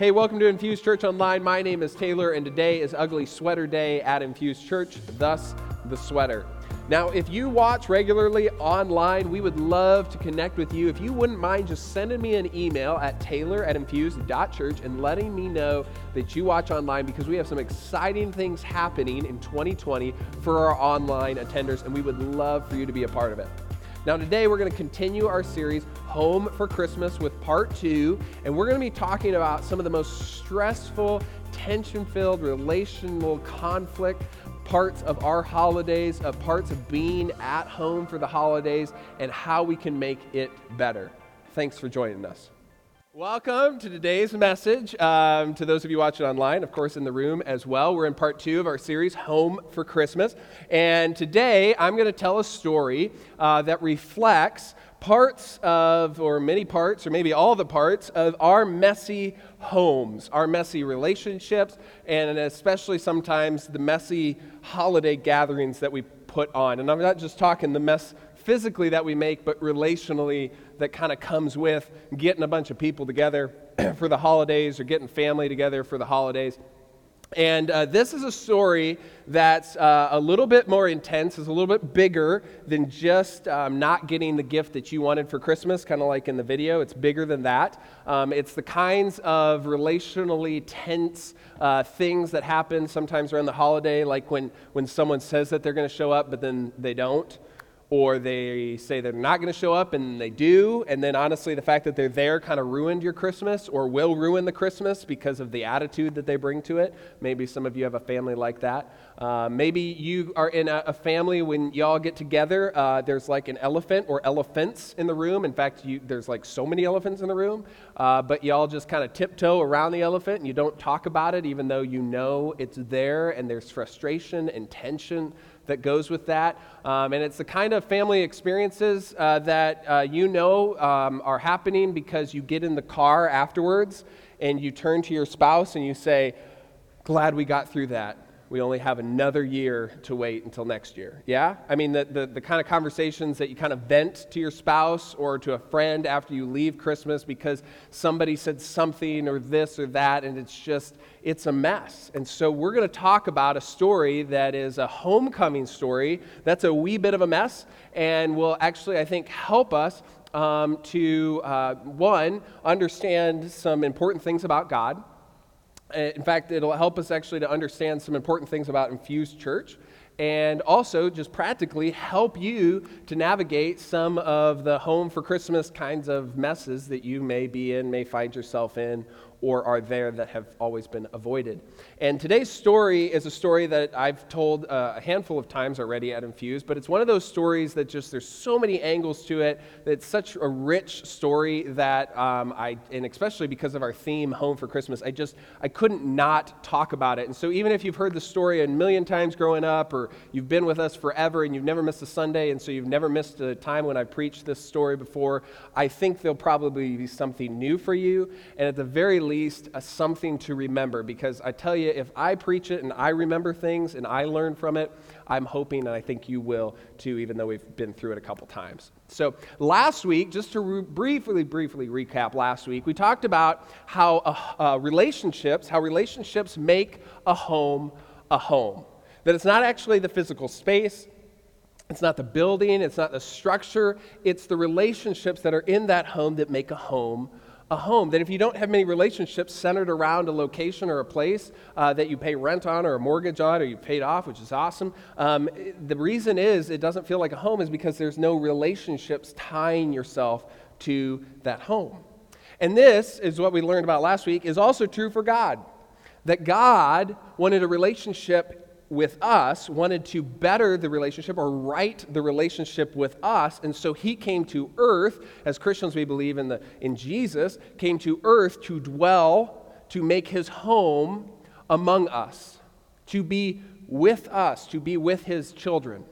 Hey, welcome to Infuse Church Online. My name is Taylor, and today is Ugly Sweater Day at Infuse Church, thus the sweater. Now, if you watch regularly online, we would love to connect with you. If you wouldn't mind just sending me an email at taylor at infuse.church and letting me know that you watch online because we have some exciting things happening in 2020 for our online attenders, and we would love for you to be a part of it. Now, today we're going to continue our series, Home for Christmas, with part two, and we're going to be talking about some of the most stressful, tension filled, relational conflict parts of our holidays, of parts of being at home for the holidays, and how we can make it better. Thanks for joining us. Welcome to today's message. Um, to those of you watching online, of course, in the room as well. We're in part two of our series, Home for Christmas. And today I'm going to tell a story uh, that reflects parts of, or many parts, or maybe all the parts of our messy homes, our messy relationships, and especially sometimes the messy holiday gatherings that we put on. And I'm not just talking the mess physically that we make, but relationally that kind of comes with getting a bunch of people together for the holidays or getting family together for the holidays. And uh, this is a story that's uh, a little bit more intense, is a little bit bigger than just um, not getting the gift that you wanted for Christmas, kind of like in the video. It's bigger than that. Um, it's the kinds of relationally tense uh, things that happen sometimes around the holiday, like when, when someone says that they're going to show up, but then they don't or they say they're not going to show up and they do. And then, honestly, the fact that they're there kind of ruined your Christmas or will ruin the Christmas because of the attitude that they bring to it. Maybe some of you have a family like that. Uh, maybe you are in a, a, family when y'all get together, uh, there's like an elephant or elephants in the room. In fact, you, there's like so many elephants in the room, uh, but y'all just kind of tiptoe around the elephant and you don't talk about it, even though you know it's there and there's frustration and tension that goes with that. Um, and it's the kind of family experiences uh, that uh, you know um, are happening because you get in the car afterwards and you turn to your spouse and you say, Glad we got through that we only have another year to wait until next year. Yeah? I mean, the, the, the, kind of conversations that you kind of vent to your spouse or to a friend after you leave Christmas because somebody said something or this or that, and it's just, it's a mess. And so we're going to talk about a story that is a homecoming story that's a wee bit of a mess and will actually, I think, help us um, to, uh, one, understand some important things about God Uh, in fact, it'll help us actually to understand some important things about Infuse Church and also just practically help you to navigate some of the home for Christmas kinds of messes that you may be in, may find yourself in, or are there that have always been avoided. And today's story is a story that I've told uh, a handful of times already at Infuse, but it's one of those stories that just there's so many angles to it. It's such a rich story that um, I, and especially because of our theme, Home for Christmas, I just I couldn't not talk about it. And so even if you've heard the story a million times growing up, or you've been with us forever and you've never missed a Sunday, and so you've never missed a time when I preached this story before, I think there'll probably be something new for you, and at the very least, a something to remember. Because I tell you, if I preach it and I remember things and I learn from it, I'm hoping and I think you will too, even though we've been through it a couple times. So, last week, just to re- briefly, briefly recap last week, we talked about how uh, uh, relationships, how relationships make a home a home. That it's not actually the physical space, it's not the building, it's not the structure, it's the relationships that are in that home that make a home a home. That if you don't have many relationships centered around a location or a place uh, that you pay rent on or a mortgage on or you've paid off, which is awesome, um, the reason is it doesn't feel like a home is because there's no relationships tying yourself to that home. And this is what we learned about last week is also true for God. That God wanted a relationship with us, wanted to better the relationship or right the relationship with us. And so he came to earth, as Christians we believe in, the, in Jesus, came to earth to dwell, to make his home among us, to be with us, to be with his children.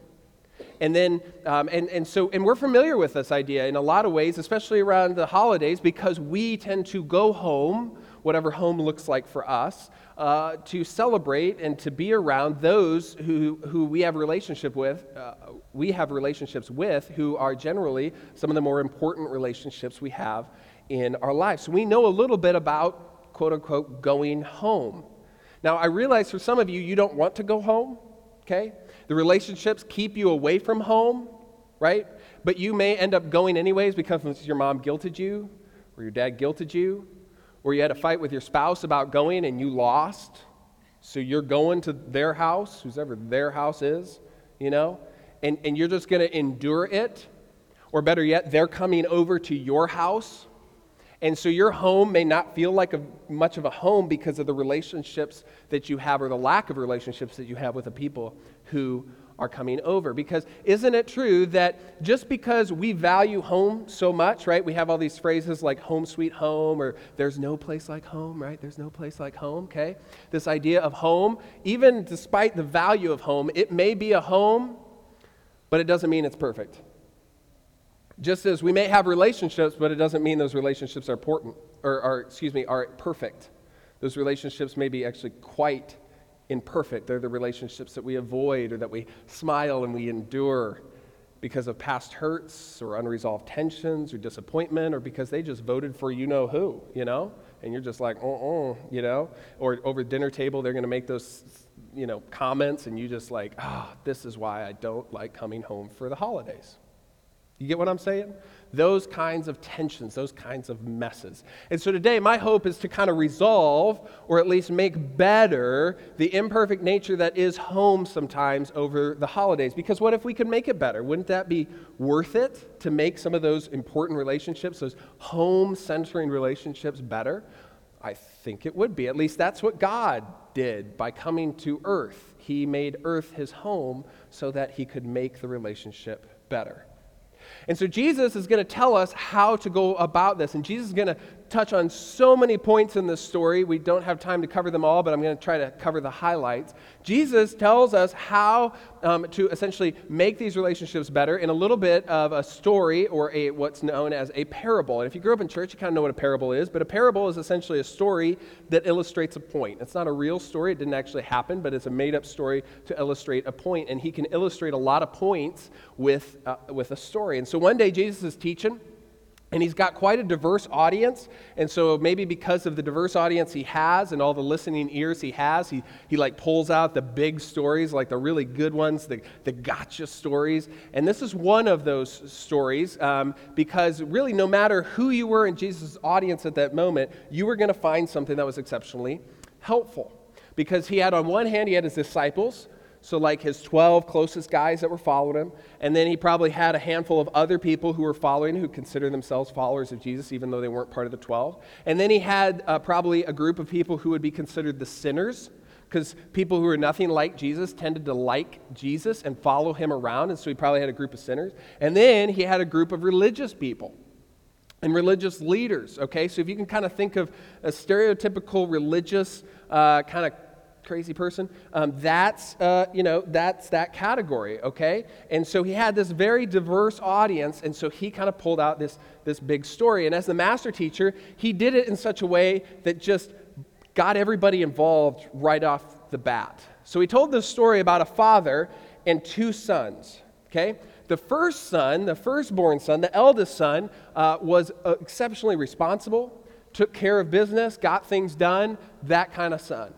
And then, um, and, and so, and we're familiar with this idea in a lot of ways, especially around the holidays, because we tend to go home, whatever home looks like for us, uh, to celebrate and to be around those who, who we have relationship with, uh, we have relationships with, who are generally some of the more important relationships we have in our lives. So we know a little bit about quote unquote going home. Now, I realize for some of you, you don't want to go home, okay? The relationships keep you away from home, right? But you may end up going anyways because your mom guilted you, or your dad guilted you, or you had a fight with your spouse about going and you lost. So you're going to their house, whoever their house is, you know, and, and you're just going to endure it. Or better yet, they're coming over to your house. And so your home may not feel like a, much of a home because of the relationships that you have or the lack of relationships that you have with the people who are coming over. Because isn't it true that just because we value home so much, right? We have all these phrases like home sweet home or there's no place like home, right? There's no place like home, okay? This idea of home, even despite the value of home, it may be a home, but it doesn't mean it's perfect. Just as we may have relationships, but it doesn't mean those relationships are important or are, excuse me, are perfect. Those relationships may be actually quite imperfect. They're the relationships that we avoid or that we smile and we endure because of past hurts or unresolved tensions or disappointment or because they just voted for you know who, you know? And you're just like, uh uh, you know? Or over dinner table, they're going to make those, you know, comments and you just like, ah, oh, this is why I don't like coming home for the holidays. You get what I'm saying? those kinds of tensions, those kinds of messes. And so today, my hope is to kind of resolve or at least make better the imperfect nature that is home sometimes over the holidays. Because what if we could make it better? Wouldn't that be worth it to make some of those important relationships, those home centering relationships, better? I think it would be. At least that's what God did by coming to earth. He made earth his home so that he could make the relationship better. And so Jesus is going to tell us how to go about this. And Jesus is going to touch on so many points in this story. We don't have time to cover them all, but I'm going to try to cover the highlights. Jesus tells us how um, to essentially make these relationships better in a little bit of a story or a what's known as a parable. And if you grew up in church, you kind of know what a parable is. But a parable is essentially a story that illustrates a point. It's not a real story; it didn't actually happen, but it's a made-up story to illustrate a point. And he can illustrate a lot of points with uh, with a story. And so one day Jesus is teaching. And he's got quite a diverse audience. And so maybe because of the diverse audience he has and all the listening ears he has, he, he like pulls out the big stories, like the really good ones, the, the gotcha stories. And this is one of those stories um, because really, no matter who you were in Jesus' audience at that moment, you were going to find something that was exceptionally helpful. Because he had, on one hand, he had his disciples so, like his 12 closest guys that were following him. And then he probably had a handful of other people who were following, who considered themselves followers of Jesus, even though they weren't part of the 12. And then he had uh, probably a group of people who would be considered the sinners, because people who are nothing like Jesus tended to like Jesus and follow him around. And so he probably had a group of sinners. And then he had a group of religious people and religious leaders, okay? So if you can kind of think of a stereotypical religious uh, kind of crazy person um, that's uh, you know that's that category okay? And so he had this very diverse audience and so he kind of pulled out this this big story. And as the master teacher he did it in such a way that just got everybody involved right off the bat. So he told this story about a father and two sons okay? The first son the firstborn son the eldest son uh, was exceptionally responsible took care of business got things done that kind of son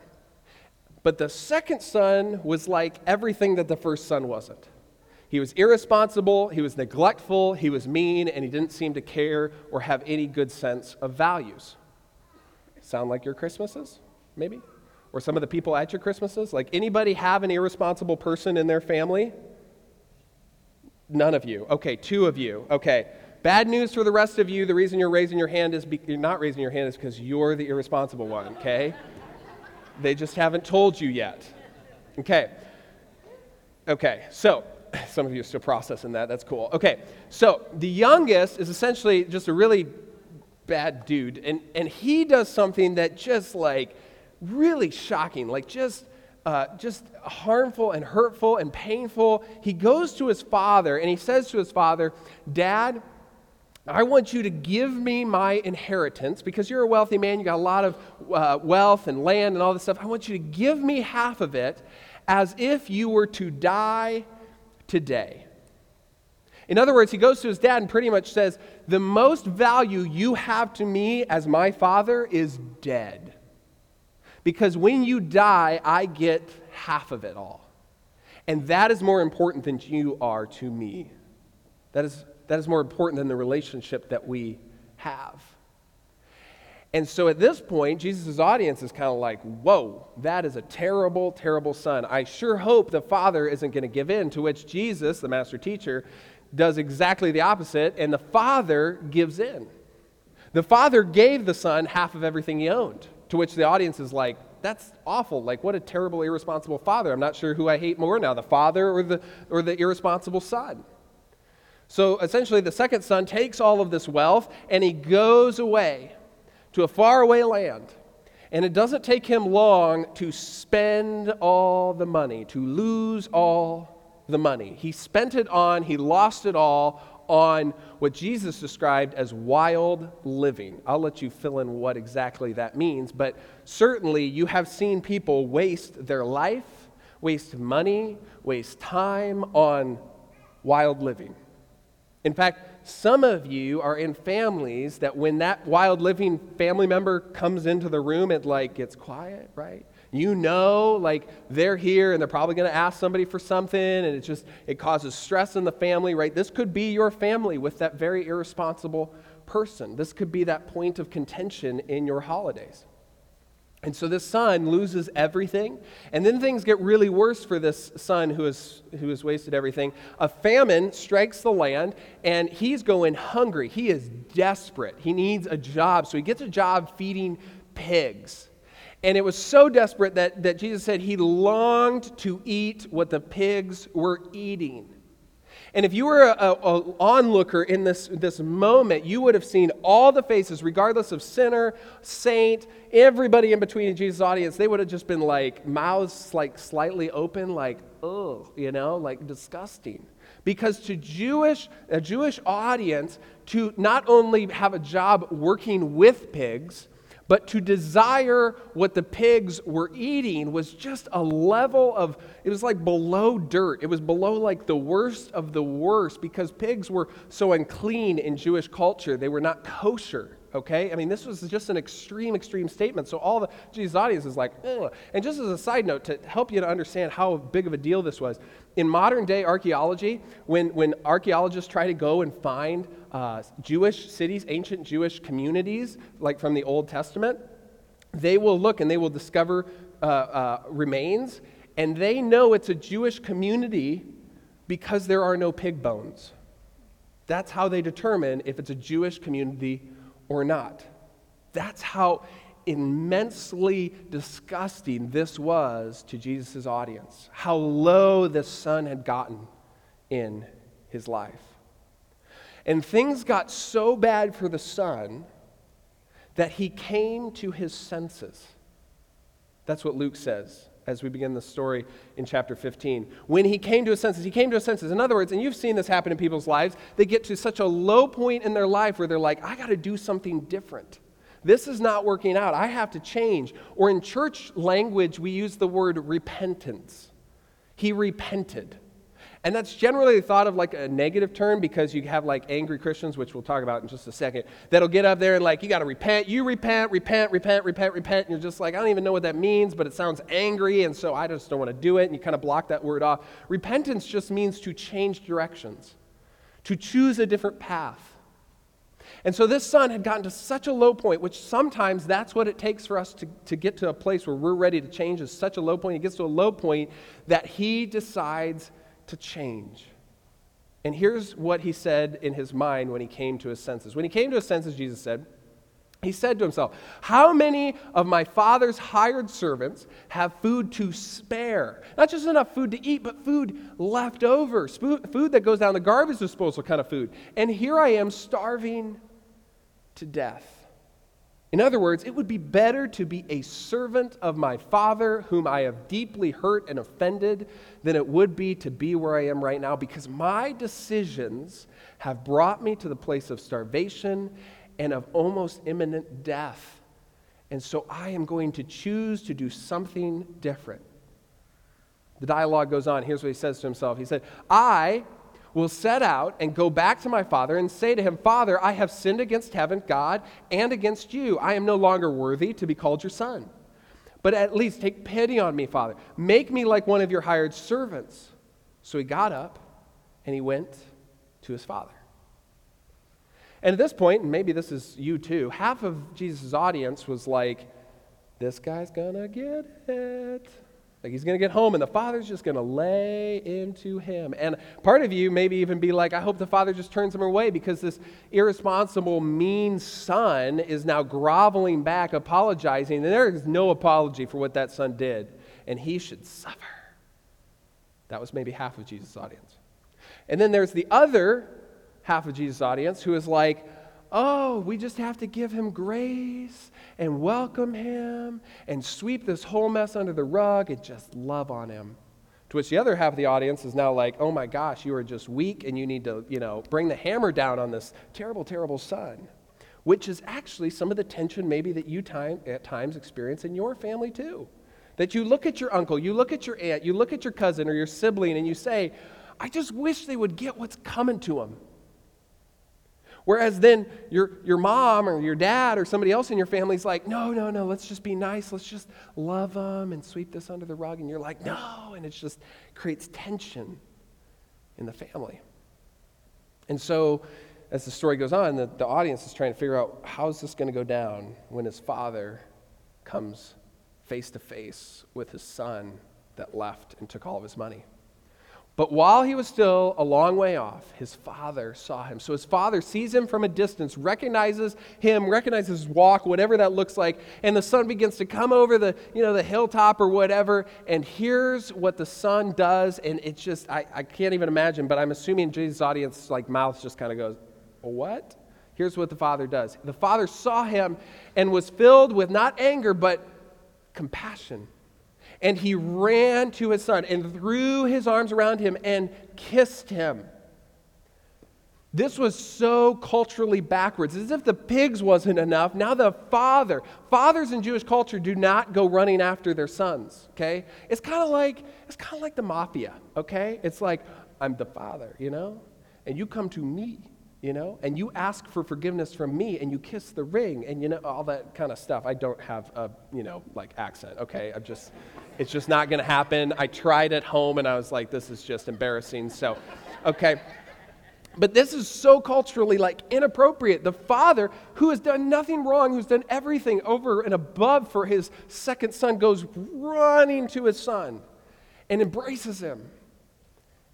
but the second son was like everything that the first son wasn't. He was irresponsible, he was neglectful, he was mean, and he didn't seem to care or have any good sense of values. Sound like your Christmases, maybe? Or some of the people at your Christmases? Like anybody have an irresponsible person in their family? None of you. Okay, two of you. Okay. Bad news for the rest of you. The reason you're raising your hand is be- you're not raising your hand is because you're the irresponsible one, okay? They just haven't told you yet. Okay. Okay, so some of you are still processing that. That's cool. Okay, so the youngest is essentially just a really bad dude, and, and he does something that just like really shocking, like just. Uh, just harmful and hurtful and painful. He goes to his father and he says to his father, Dad, I want you to give me my inheritance because you're a wealthy man. You got a lot of uh, wealth and land and all this stuff. I want you to give me half of it as if you were to die today. In other words, he goes to his dad and pretty much says, The most value you have to me as my father is dead. Because when you die, I get half of it all. And that is more important than you are to me. That is, that is more important than the relationship that we have. And so at this point, Jesus' audience is kind of like, whoa, that is a terrible, terrible son. I sure hope the father isn't going to give in. To which Jesus, the master teacher, does exactly the opposite, and the father gives in. The father gave the son half of everything he owned, to which the audience is like, that's awful. Like, what a terrible, irresponsible father. I'm not sure who I hate more now, the father or the, or the irresponsible son. So essentially, the second son takes all of this wealth and he goes away to a faraway land. And it doesn't take him long to spend all the money, to lose all the money. He spent it on, he lost it all on what Jesus described as wild living. I'll let you fill in what exactly that means, but certainly you have seen people waste their life, waste money, waste time on wild living. In fact, some of you are in families that when that wild living family member comes into the room, it like gets quiet, right? You know, like they're here and they're probably going to ask somebody for something, and it just it causes stress in the family, right? This could be your family with that very irresponsible person. This could be that point of contention in your holidays. And so this son loses everything. And then things get really worse for this son who, is, who has wasted everything. A famine strikes the land, and he's going hungry. He is desperate. He needs a job. So he gets a job feeding pigs. And it was so desperate that, that Jesus said he longed to eat what the pigs were eating. And if you were an onlooker in this, this moment, you would have seen all the faces, regardless of sinner, saint, everybody in between in Jesus' audience. They would have just been like mouths like slightly open, like, oh, you know, like disgusting. Because to Jewish, a Jewish audience, to not only have a job working with pigs, but to desire what the pigs were eating was just a level of, it was like below dirt. It was below like the worst of the worst because pigs were so unclean in Jewish culture. They were not kosher okay? I mean, this was just an extreme, extreme statement. So all the Jesus' audience is like, Ugh. and just as a side note to help you to understand how big of a deal this was, in modern day archaeology, when, when archaeologists try to go and find uh, Jewish cities, ancient Jewish communities, like from the Old Testament, they will look and they will discover uh, uh, remains, and they know it's a Jewish community because there are no pig bones. That's how they determine if it's a Jewish community or not. That's how immensely disgusting this was to Jesus' audience, how low the son had gotten in his life. And things got so bad for the son that he came to his senses. That's what Luke says as we begin the story in chapter 15. When he came to his senses, he came to his senses. In other words, and you've seen this happen in people's lives, they get to such a low point in their life where they're like, I got to do something different. This is not working out. I have to change. Or in church language, we use the word repentance. He repented. And that's generally thought of like a negative term because you have like angry Christians, which we'll talk about in just a second, that'll get up there and like, you got to repent, you repent, repent, repent, repent, repent. And you're just like, I don't even know what that means, but it sounds angry. And so I just don't want to do it. And you kind of block that word off. Repentance just means to change directions, to choose a different path. And so this son had gotten to such a low point, which sometimes that's what it takes for us to, to get to a place where we're ready to change, is such a low point. He gets to a low point that he decides to change. And here's what he said in his mind when he came to his senses. When he came to his senses, Jesus said, he said to himself, How many of my father's hired servants have food to spare? Not just enough food to eat, but food left over, food that goes down the garbage disposal kind of food. And here I am starving to death. In other words, it would be better to be a servant of my Father, whom I have deeply hurt and offended, than it would be to be where I am right now, because my decisions have brought me to the place of starvation and of almost imminent death. And so I am going to choose to do something different. The dialogue goes on. Here's what he says to himself He said, I will set out and go back to my father and say to him, Father, I have sinned against heaven, God, and against you. I am no longer worthy to be called your son. But at least take pity on me, Father. Make me like one of your hired servants. So he got up and he went to his father. And at this point, and maybe this is you too, half of Jesus' audience was like, this guy's gonna get it. Like he's going to get home and the father's just going to lay into him. And part of you maybe even be like, I hope the father just turns him away because this irresponsible, mean son is now groveling back, apologizing. And there is no apology for what that son did. And he should suffer. That was maybe half of Jesus' audience. And then there's the other half of Jesus' audience who is like, oh, we just have to give him grace and welcome him and sweep this whole mess under the rug and just love on him. To which the other half of the audience is now like, oh my gosh, you are just weak and you need to, you know, bring the hammer down on this terrible, terrible son. Which is actually some of the tension maybe that you time, at times experience in your family too. That you look at your uncle, you look at your aunt, you look at your cousin or your sibling, and you say, I just wish they would get what's coming to them. Whereas then your, your mom or your dad or somebody else in your family is like, no, no, no, let's just be nice. Let's just love them and sweep this under the rug. And you're like, no. And it just creates tension in the family. And so as the story goes on, the, the audience is trying to figure out how's this going to go down when his father comes face to face with his son that left and took all of his money. But while he was still a long way off, his father saw him. So his father sees him from a distance, recognizes him, recognizes his walk, whatever that looks like, and the son begins to come over the, you know, the hilltop or whatever, and here's what the son does, and it's just, I, I can't even imagine, but I'm assuming Jesus' audience, like, mouth just kind of goes, what? Here's what the father does. The father saw him and was filled with not anger, but compassion and he ran to his son and threw his arms around him and kissed him. This was so culturally backwards, as if the pigs wasn't enough. Now the father, fathers in Jewish culture do not go running after their sons, okay? It's kind of like it's kind of like the mafia, okay? It's like I'm the father, you know? And you come to me, you know? And you ask for forgiveness from me and you kiss the ring and you know all that kind of stuff. I don't have a, you know, like accent, okay? I'm just it's just not going to happen. I tried at home and I was like, this is just embarrassing. So, okay. But this is so culturally like inappropriate. The father who has done nothing wrong, who's done everything over and above for his second son, goes running to his son and embraces him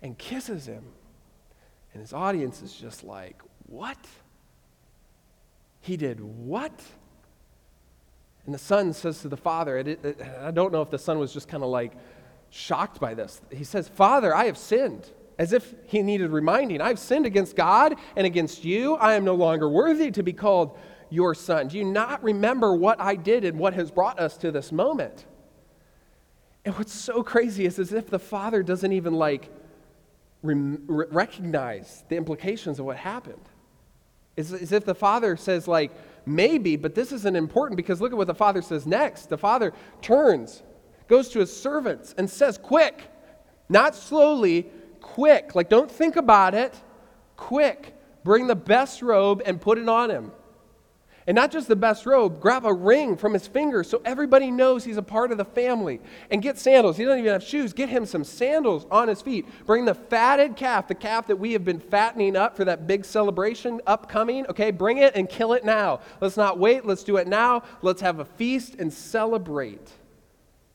and kisses him. And his audience is just like, what? He did what? And the son says to the father, I don't know if the son was just kind of like shocked by this. He says, Father, I have sinned. As if he needed reminding. I've sinned against God and against you. I am no longer worthy to be called your son. Do you not remember what I did and what has brought us to this moment? And what's so crazy is as if the father doesn't even like re- recognize the implications of what happened. It's as if the father says, like, Maybe, but this isn't important because look at what the father says next. The father turns, goes to his servants, and says, Quick, not slowly, quick. Like, don't think about it. Quick, bring the best robe and put it on him. And not just the best robe, grab a ring from his finger so everybody knows he's a part of the family. And get sandals. He doesn't even have shoes. Get him some sandals on his feet. Bring the fatted calf, the calf that we have been fattening up for that big celebration upcoming. Okay, bring it and kill it now. Let's not wait. Let's do it now. Let's have a feast and celebrate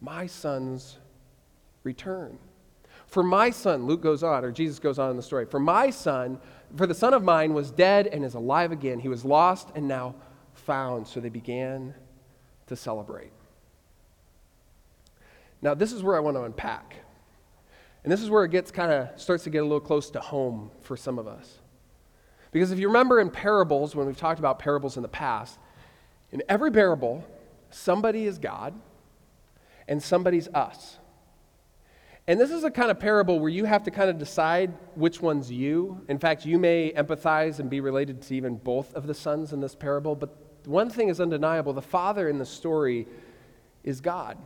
my son's return. For my son, Luke goes on, or Jesus goes on in the story, for my son, for the son of mine was dead and is alive again. He was lost and now found, so they began to celebrate. Now, this is where I want to unpack. And this is where it gets kind of starts to get a little close to home for some of us. Because if you remember in parables, when we've talked about parables in the past, in every parable, somebody is God and somebody's us. And this is a kind of parable where you have to kind of decide which one's you. In fact, you may empathize and be related to even both of the sons in this parable, but one thing is undeniable the father in the story is God.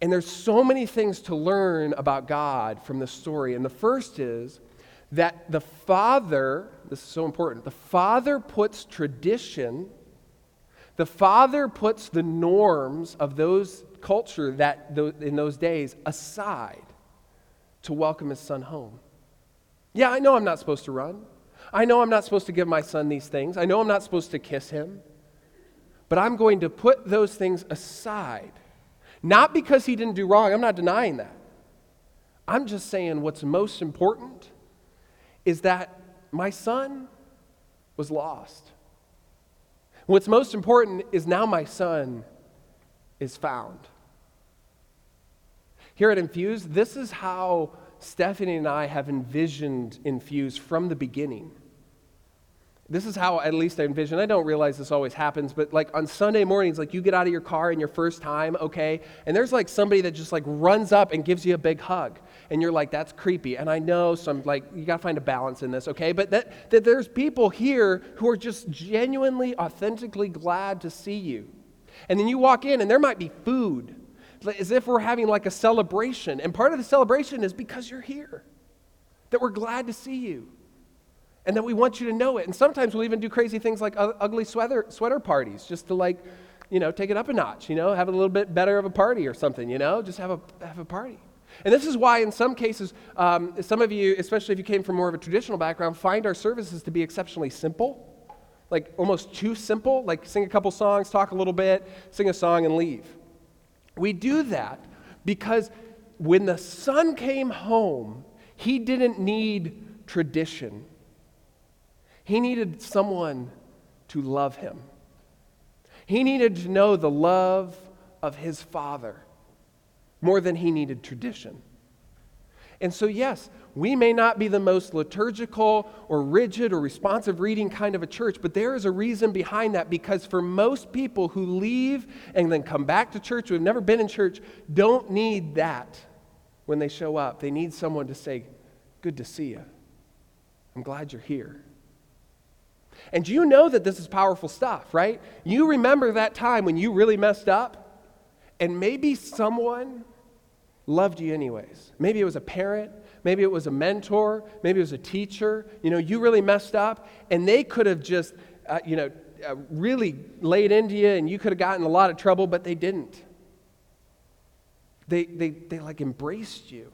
And there's so many things to learn about God from this story. And the first is that the Father, this is so important, the Father puts tradition, the Father puts the norms of those culture that in those days aside to welcome his son home. Yeah, I know I'm not supposed to run. I know I'm not supposed to give my son these things. I know I'm not supposed to kiss him. But I'm going to put those things aside. Not because he didn't do wrong, I'm not denying that. I'm just saying what's most important is that my son was lost. What's most important is now my son is found. Here at Infuse, this is how Stephanie and I have envisioned Infuse from the beginning. This is how, at least, I envision. I don't realize this always happens, but like on Sunday mornings, like you get out of your car in your first time, okay, and there's like somebody that just like runs up and gives you a big hug, and you're like, that's creepy. And I know some like you got to find a balance in this, okay? But that that there's people here who are just genuinely, authentically glad to see you, and then you walk in, and there might be food as if we're having like a celebration. And part of the celebration is because you're here, that we're glad to see you, and that we want you to know it. And sometimes we'll even do crazy things like ugly sweater, sweater parties just to like, you know, take it up a notch, you know, have a little bit better of a party or something, you know, just have a, have a party. And this is why, in some cases, um, some of you, especially if you came from more of a traditional background, find our services to be exceptionally simple, like almost too simple, like sing a couple songs, talk a little bit, sing a song, and leave. We do that because when the son came home, he didn't need tradition. He needed someone to love him. He needed to know the love of his father more than he needed tradition. And so, yes, we may not be the most liturgical or rigid or responsive reading kind of a church, but there is a reason behind that because for most people who leave and then come back to church who have never been in church don't need that when they show up. They need someone to say, Good to see you. I'm glad you're here. And you know that this is powerful stuff, right? You remember that time when you really messed up, and maybe someone loved you anyways. Maybe it was a parent, maybe it was a mentor, maybe it was a teacher. You know, you really messed up, and they could have just, uh, you know, uh, really laid into you, and you could have gotten a lot of trouble, but they didn't. They, they, they like embraced you,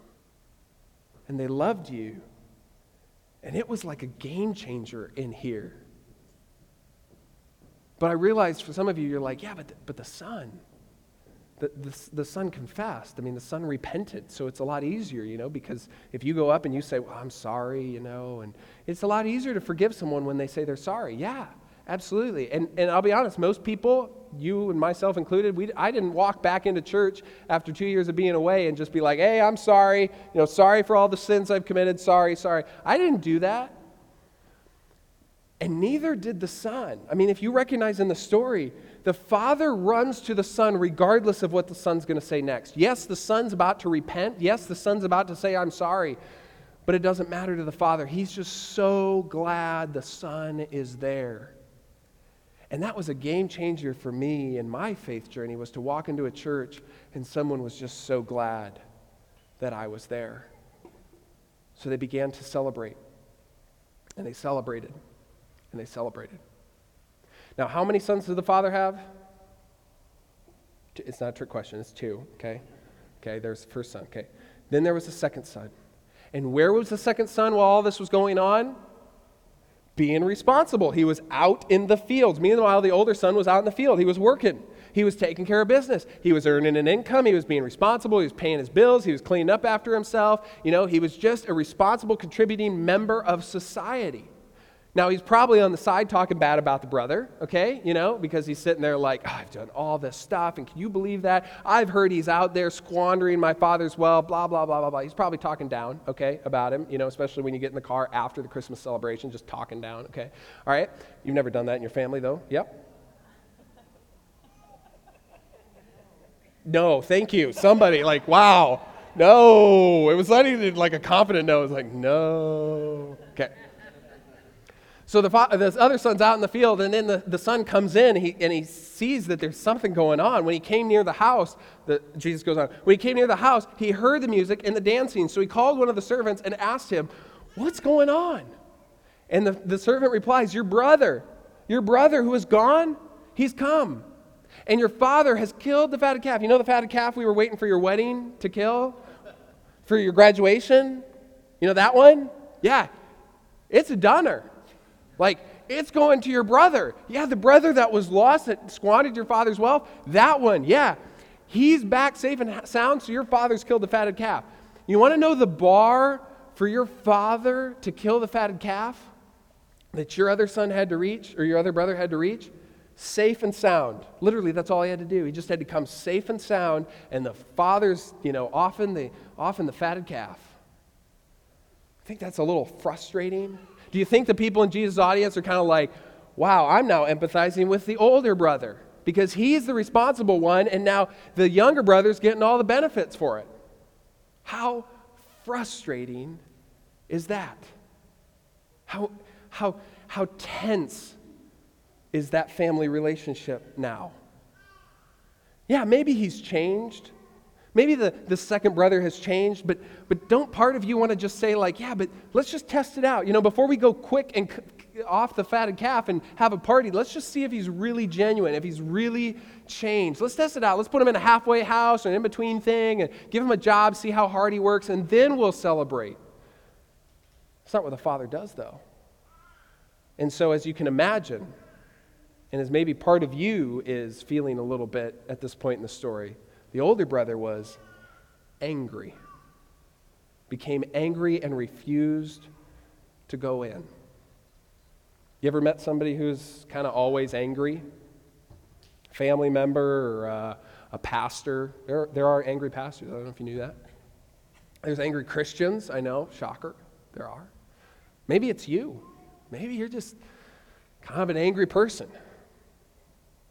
and they loved you. And it was like a game changer in here. But I realized for some of you, you're like, yeah, but the, but the son, the, the, the, son confessed. I mean, the son repented. So it's a lot easier, you know, because if you go up and you say, well, I'm sorry, you know, and it's a lot easier to forgive someone when they say they're sorry. Yeah, absolutely. And, and I'll be honest, most people, you and myself included, we, I didn't walk back into church after two years of being away and just be like, hey, I'm sorry, you know, sorry for all the sins I've committed, sorry, sorry. I didn't do that. And neither did the son. I mean, if you recognize in the story, the father runs to the son regardless of what the son's going to say next. Yes, the son's about to repent. Yes, the son's about to say, I'm sorry. But it doesn't matter to the father. He's just so glad the son is there. And that was a game changer for me in my faith journey was to walk into a church and someone was just so glad that I was there. So they began to celebrate. And they celebrated. And they celebrated. Now, how many sons did the father have? It's not a trick question, it's two, okay? Okay, there's the first son, okay. Then there was the second son. And where was the second son while all this was going on? Being responsible. He was out in the fields. Meanwhile, the older son was out in the field. He was working. He was taking care of business. He was earning an income. He was being responsible. He was paying his bills. He was cleaning up after himself. You know, he was just a responsible, contributing member of society. Now, he's probably on the side talking bad about the brother, okay? You know, because he's sitting there like, oh, I've done all this stuff, and can you believe that? I've heard he's out there squandering my father's wealth, blah, blah, blah, blah, blah. He's probably talking down, okay, about him, you know, especially when you get in the car after the Christmas celebration, just talking down, okay? All right? You've never done that in your family, though? Yep. No, thank you. Somebody, like, wow. No. It was not even like a confident no. It was like, no. Okay. So the, fa- the other son's out in the field, and then the, the son comes in, and he, and he sees that there's something going on. When he came near the house, the, Jesus goes on, when he came near the house, he heard the music and the dancing. So he called one of the servants and asked him, What's going on? And the, the servant replies, Your brother, your brother who is gone, he's come. And your father has killed the fatted calf. You know the fatted calf we were waiting for your wedding to kill? For your graduation? You know that one? Yeah. It's a dunner. Like, it's going to your brother. Yeah, the brother that was lost, that squandered your father's wealth, that one, yeah. He's back safe and sound, so your father's killed the fatted calf. You want to know the bar for your father to kill the fatted calf that your other son had to reach, or your other brother had to reach? Safe and sound. Literally, that's all he had to do. He just had to come safe and sound, and the father's, you know, often the, often the fatted calf. I think that's a little frustrating do you think the people in Jesus' audience are kind of like, wow, I'm now empathizing with the older brother because he's the responsible one, and now the younger brother's getting all the benefits for it? How frustrating is that? How, how, how tense is that family relationship now? Yeah, maybe he's changed. Maybe the, the second brother has changed, but, but don't part of you want to just say, like, yeah, but let's just test it out. You know, before we go quick and c- off the fatted calf and have a party, let's just see if he's really genuine, if he's really changed. Let's test it out. Let's put him in a halfway house or an in between thing and give him a job, see how hard he works, and then we'll celebrate. It's not what the father does, though. And so, as you can imagine, and as maybe part of you is feeling a little bit at this point in the story, the older brother was angry, became angry and refused to go in. You ever met somebody who's kind of always angry? Family member or uh, a pastor? There, there are angry pastors. I don't know if you knew that. There's angry Christians. I know, shocker. There are. Maybe it's you. Maybe you're just kind of an angry person.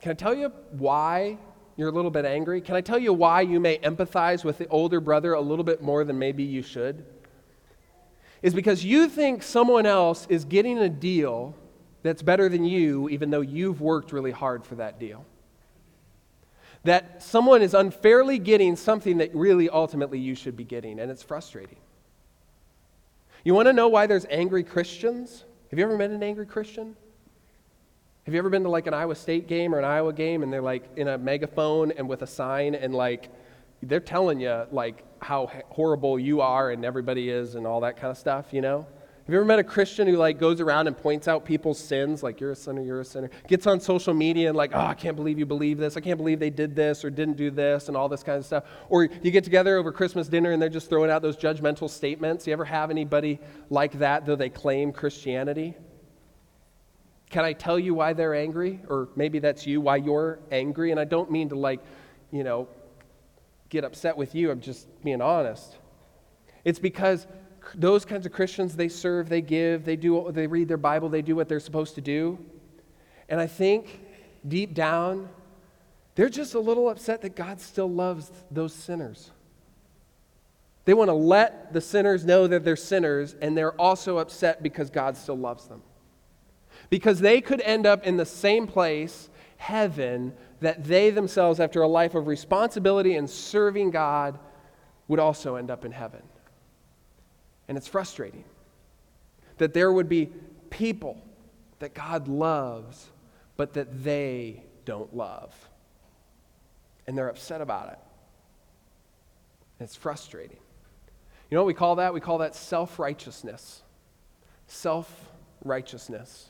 Can I tell you why you're a little bit angry? Can I tell you why you may empathize with the older brother a little bit more than maybe you should? Is because you think someone else is getting a deal that's better than you, even though you've worked really hard for that deal. That someone is unfairly getting something that really ultimately you should be getting, and it's frustrating. You want to know why there's angry Christians? Have you ever met an angry Christian? Have you ever been to like an Iowa State game or an Iowa game and they're like in a megaphone and with a sign and like they're telling you like how horrible you are and everybody is and all that kind of stuff, you know? Have you ever met a Christian who like goes around and points out people's sins, like you're a sinner, you're a sinner, gets on social media and like, oh, I can't believe you believe this, I can't believe they did this or didn't do this and all this kind of stuff. Or you get together over Christmas dinner and they're just throwing out those judgmental statements. You ever have anybody like that though they claim Christianity? Can I tell you why they're angry? Or maybe that's you, why you're angry. And I don't mean to, like, you know, get upset with you. I'm just being honest. It's because those kinds of Christians, they serve, they give, they, do, they read their Bible, they do what they're supposed to do. And I think deep down, they're just a little upset that God still loves those sinners. They want to let the sinners know that they're sinners, and they're also upset because God still loves them because they could end up in the same place, heaven, that they themselves, after a life of responsibility and serving God, would also end up in heaven. And it's frustrating that there would be people that God loves, but that they don't love. And they're upset about it. And it's frustrating. You know what we call that? We call that self righteousness. Self righteousness.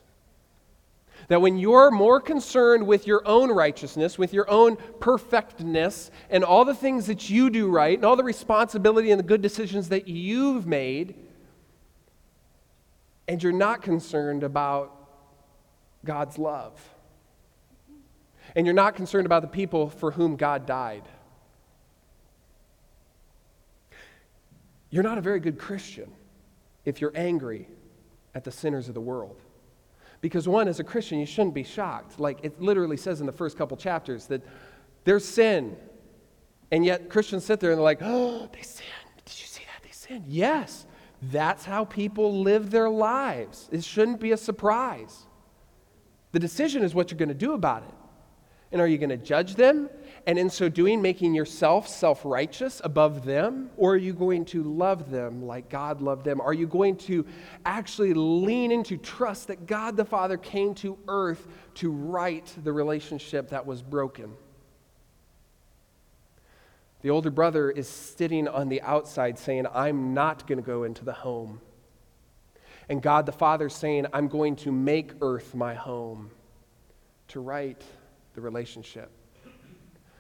That when you're more concerned with your own righteousness, with your own perfectness, and all the things that you do right, and all the responsibility and the good decisions that you've made, and you're not concerned about God's love, and you're not concerned about the people for whom God died, you're not a very good Christian if you're angry at the sinners of the world. Because, one, as a Christian, you shouldn't be shocked. Like it literally says in the first couple chapters that there's sin. And yet Christians sit there and they're like, oh, they sinned. Did you see that? They sinned. Yes, That's how people live their lives. It shouldn't be a surprise. The decision is what you're going to do about it. And are you going to judge them? And in so doing, making yourself self righteous above them? Or are you going to love them like God loved them? Are you going to actually lean into trust that God the Father came to earth to right the relationship that was broken? The older brother is sitting on the outside saying, I'm not going to go into the home. And God the Father saying, I'm going to make earth my home to right the relationship.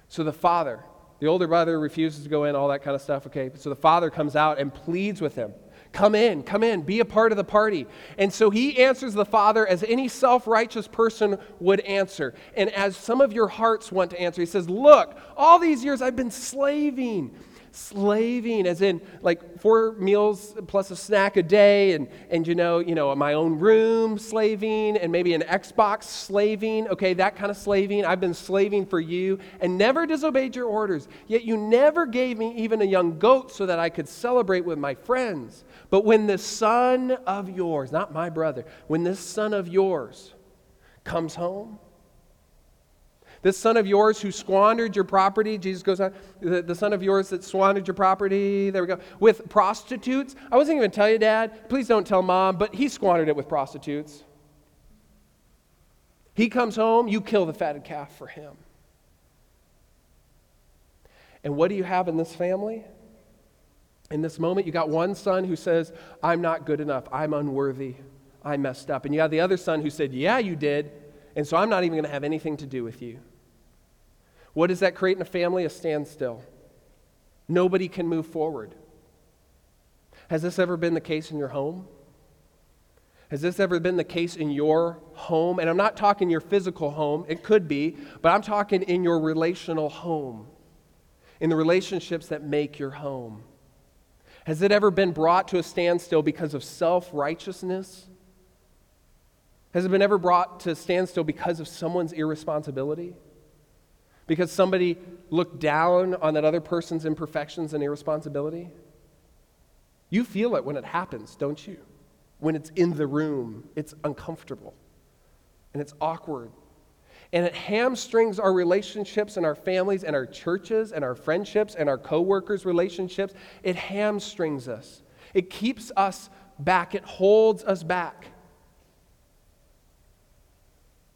So the father, the older brother refuses to go in, all that kind of stuff. Okay, so the father comes out and pleads with him. Come in, come in, be a part of the party. And so he answers the Father as any self righteous person would answer. And as some of your hearts want to answer, he says, Look, all these years I've been slaving slaving, as in like four meals plus a snack a day, and, and you know, you know, my own room slaving, and maybe an Xbox slaving, okay, that kind of slaving. I've been slaving for you and never disobeyed your orders. Yet you never gave me even a young goat so that I could celebrate with my friends. But when the son of yours, not my brother, when this son of yours comes home, this son of yours who squandered your property, Jesus goes on, the, the, son of yours that squandered your property, there we go, with prostitutes. I wasn't even tell you, Dad. Please don't tell mom, but he squandered it with prostitutes. He comes home, you kill the fatted calf for him. And what do you have in this family? In this moment, you got one son who says, I'm not good enough. I'm unworthy. I messed up. And you have the other son who said, Yeah, you did. And so I'm not even going to have anything to do with you. What does that create in a family? A standstill. Nobody can move forward. Has this ever been the case in your home? Has this ever been the case in your home? And I'm not talking your physical home, it could be, but I'm talking in your relational home, in the relationships that make your home. Has it ever been brought to a standstill because of self righteousness? Has it been ever brought to a standstill because of someone's irresponsibility? Because somebody looked down on that other person's imperfections and irresponsibility? You feel it when it happens, don't you? When it's in the room, it's uncomfortable and it's awkward. And it hamstrings our relationships and our families and our churches and our friendships and our coworkers' relationships. It hamstrings us. It keeps us back. It holds us back.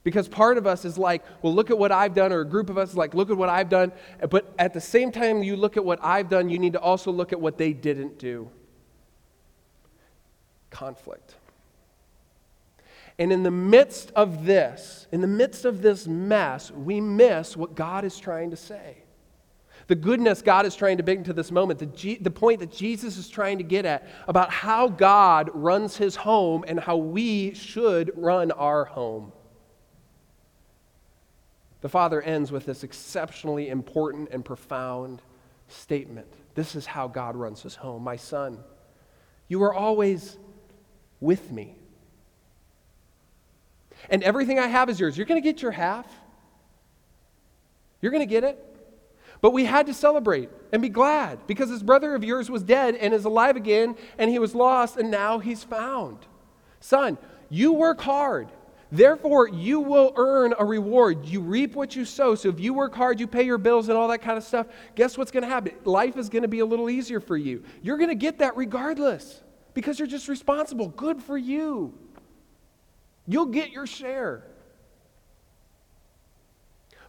Because part of us is like, well, look at what I've done, or a group of us is like, look at what I've done. But at the same time, you look at what I've done, you need to also look at what they didn't do. Conflict. And in the midst of this, in the midst of this mess, we miss what God is trying to say. The goodness God is trying to bring to this moment, the, G, the point that Jesus is trying to get at about how God runs his home and how we should run our home. The Father ends with this exceptionally important and profound statement. This is how God runs his home. My son, you are always with me. And everything I have is yours. You're going to get your half. You're going to get it. But we had to celebrate and be glad because this brother of yours was dead and is alive again, and he was lost, and now he's found. Son, you work hard. Therefore, you will earn a reward. You reap what you sow. So if you work hard, you pay your bills and all that kind of stuff, guess what's going to happen? Life is going to be a little easier for you. You're going to get that regardless because you're just responsible. Good for you. You'll get your share.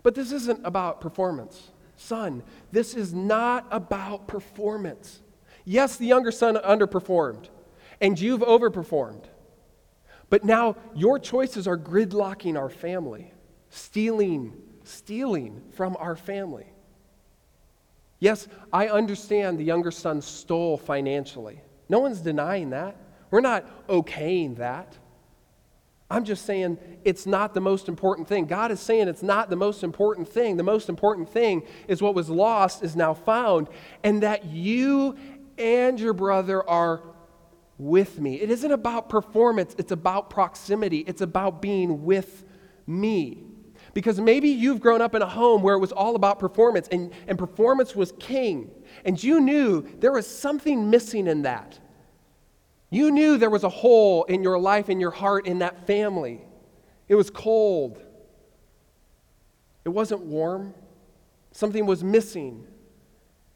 But this isn't about performance. Son, this is not about performance. Yes, the younger son underperformed, and you've overperformed. But now your choices are gridlocking our family, stealing, stealing from our family. Yes, I understand the younger son stole financially. No one's denying that. We're not okaying that. I'm just saying it's not the most important thing. God is saying it's not the most important thing. The most important thing is what was lost is now found, and that you and your brother are with me. It isn't about performance, it's about proximity, it's about being with me. Because maybe you've grown up in a home where it was all about performance and, and performance was king. And you knew there was something missing in that. You knew there was a hole in your life, in your heart, in that family. It was cold. It wasn't warm. Something was missing.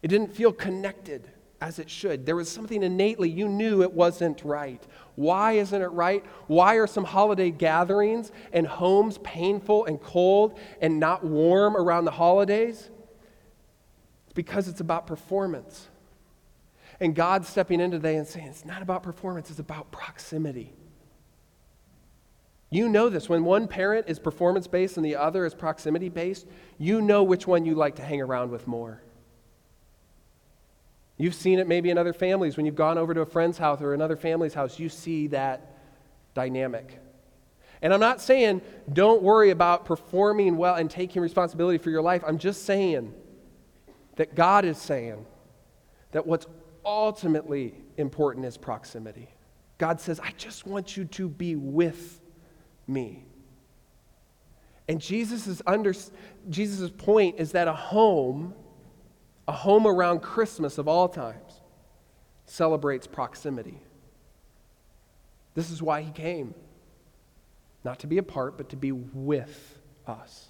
It didn't feel connected as it should. There was something innately you knew it wasn't right. Why isn't it right? Why are some holiday gatherings and homes painful and cold and not warm around the holidays? It's because it's about performance. And God's stepping in today and saying, it's not about performance, it's about proximity. You know this. When one parent is performance based and the other is proximity based, you know which one you like to hang around with more. You've seen it maybe in other families. When you've gone over to a friend's house or another family's house, you see that dynamic. And I'm not saying don't worry about performing well and taking responsibility for your life. I'm just saying that God is saying that what's ultimately important is proximity. God says, I just want you to be with me. And Jesus' under, Jesus' point is that a home a home around Christmas of all times, celebrates proximity. This is why he came. Not to be apart, but to be with us.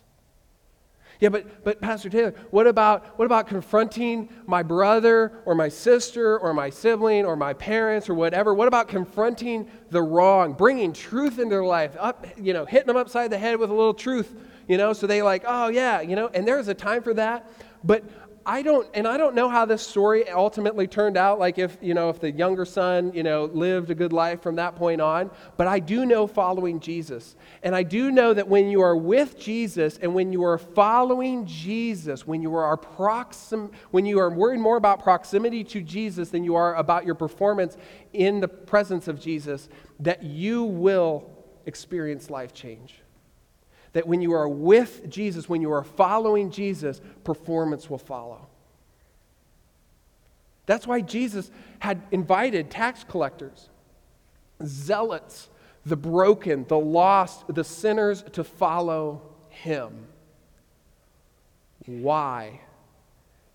Yeah, but, but Pastor Taylor, what about, what about confronting my brother or my sister or my sibling or my parents or whatever? What about confronting the wrong, bringing truth into their life, up, you know, hitting them upside the head with a little truth, you know, so they like, oh yeah, you know, and there's a time for that. But I don't, and I don't know how this story ultimately turned out, like if, you know, if the younger son, you know, lived a good life from that point on, but I do know following Jesus. And I do know that when you are with Jesus and when you are following Jesus, when you are proxim, when you are worried more about proximity to Jesus than you are about your performance in the presence of Jesus, that you will experience life change. That when you are with Jesus, when you are following Jesus, performance will follow. That's why Jesus had invited tax collectors, zealots, the broken, the lost, the sinners to follow him. Why?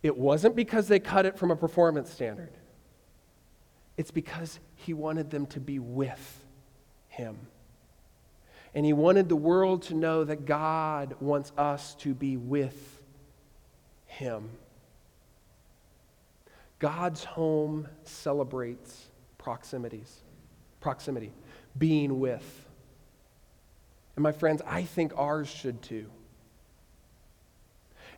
It wasn't because they cut it from a performance standard, it's because he wanted them to be with him. And he wanted the world to know that God wants us to be with him. God's home celebrates proximities, proximity, being with. And my friends, I think ours should too.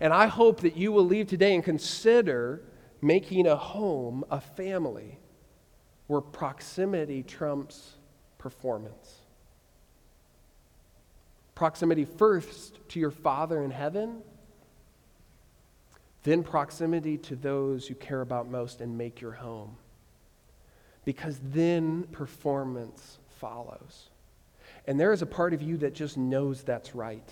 And I hope that you will leave today and consider making a home, a family, where proximity trumps performance proximity first to your Father in heaven, then proximity to those you care about most and make your home. Because then performance follows. And there is a part of you that just knows that's right,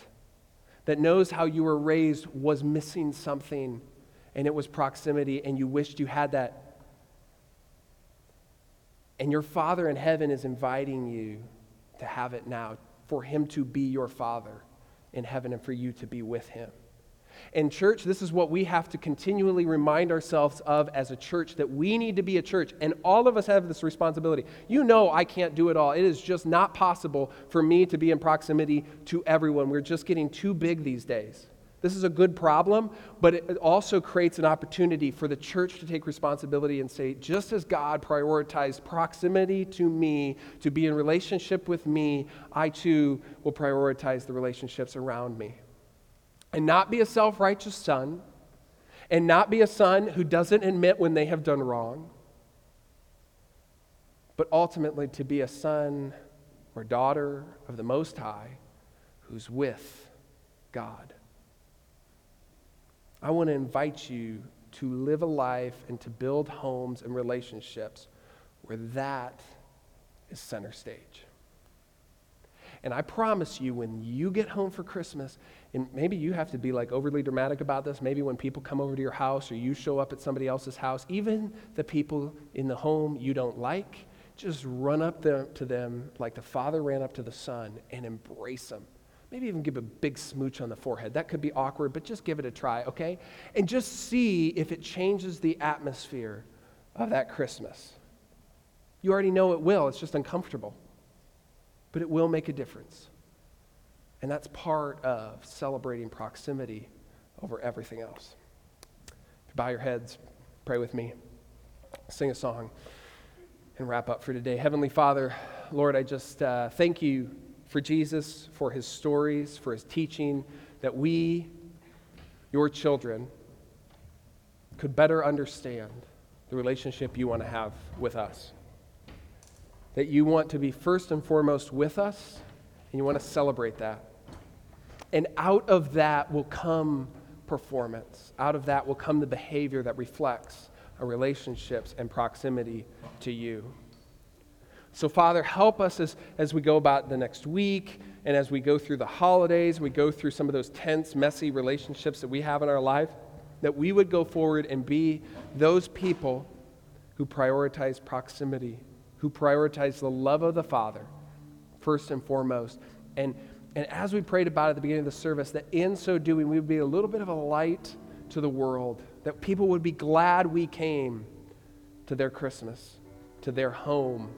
that knows how you were raised was missing something, and it was proximity, and you wished you had that. And your Father in heaven is inviting you to have it now for him to be your father in heaven and for you to be with him. And, church, this is what we have to continually remind ourselves of as a church that we need to be a church. And all of us have this responsibility. You know, I can't do it all. It is just not possible for me to be in proximity to everyone. We're just getting too big these days. This is a good problem, but it also creates an opportunity for the church to take responsibility and say, just as God prioritized proximity to me, to be in relationship with me, I too will prioritize the relationships around me. And not be a self righteous son, and not be a son who doesn't admit when they have done wrong, but ultimately to be a son or daughter of the Most High who's with God. I want to invite you to live a life and to build homes and relationships where that is center stage. And I promise you, when you get home for Christmas, and maybe you have to be like overly dramatic about this, maybe when people come over to your house or you show up at somebody else's house, even the people in the home you don't like, just run up to them like the father ran up to the son and embrace them Maybe even give a big smooch on the forehead. That could be awkward, but just give it a try, okay? And just see if it changes the atmosphere of that Christmas. You already know it will, it's just uncomfortable. But it will make a difference. And that's part of celebrating proximity over everything else. You Bow your heads, pray with me, sing a song, and wrap up for today. Heavenly Father, Lord, I just uh, thank you for Jesus, for his stories, for his teaching, that we, your children, could better understand the relationship you want to have with us. That you want to be first and foremost with us, and you want to celebrate that. And out of that will come performance. Out of that will come the behavior that reflects our relationships and proximity to you. So, Father, help us as, as we go about the next week and as we go through the holidays, we go through some of those tense, messy relationships that we have in our life, that we would go forward and be those people who prioritize proximity, who prioritize the love of the Father first and foremost. And, and as we prayed about at the beginning of the service, that in so doing, we would be a little bit of a light to the world, that people would be glad we came to their Christmas, to their home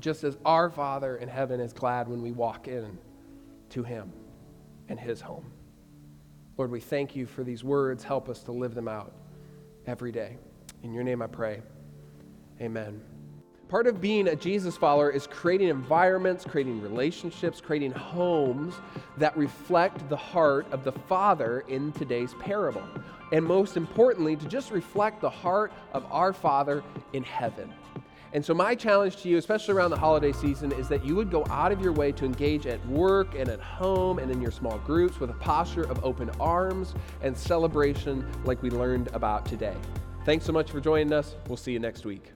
just as our Father in heaven is glad when we walk in to Him and His home. Lord, we thank you for these words. Help us to live them out every day. In your name I pray. Amen. Part of being a Jesus follower is creating environments, creating relationships, creating homes that reflect the heart of the Father in today's parable. And most importantly, to just reflect the heart of our Father in heaven. And so, my challenge to you, especially around the holiday season, is that you would go out of your way to engage at work and at home and in your small groups with a posture of open arms and celebration like we learned about today. Thanks so much for joining us. We'll see you next week.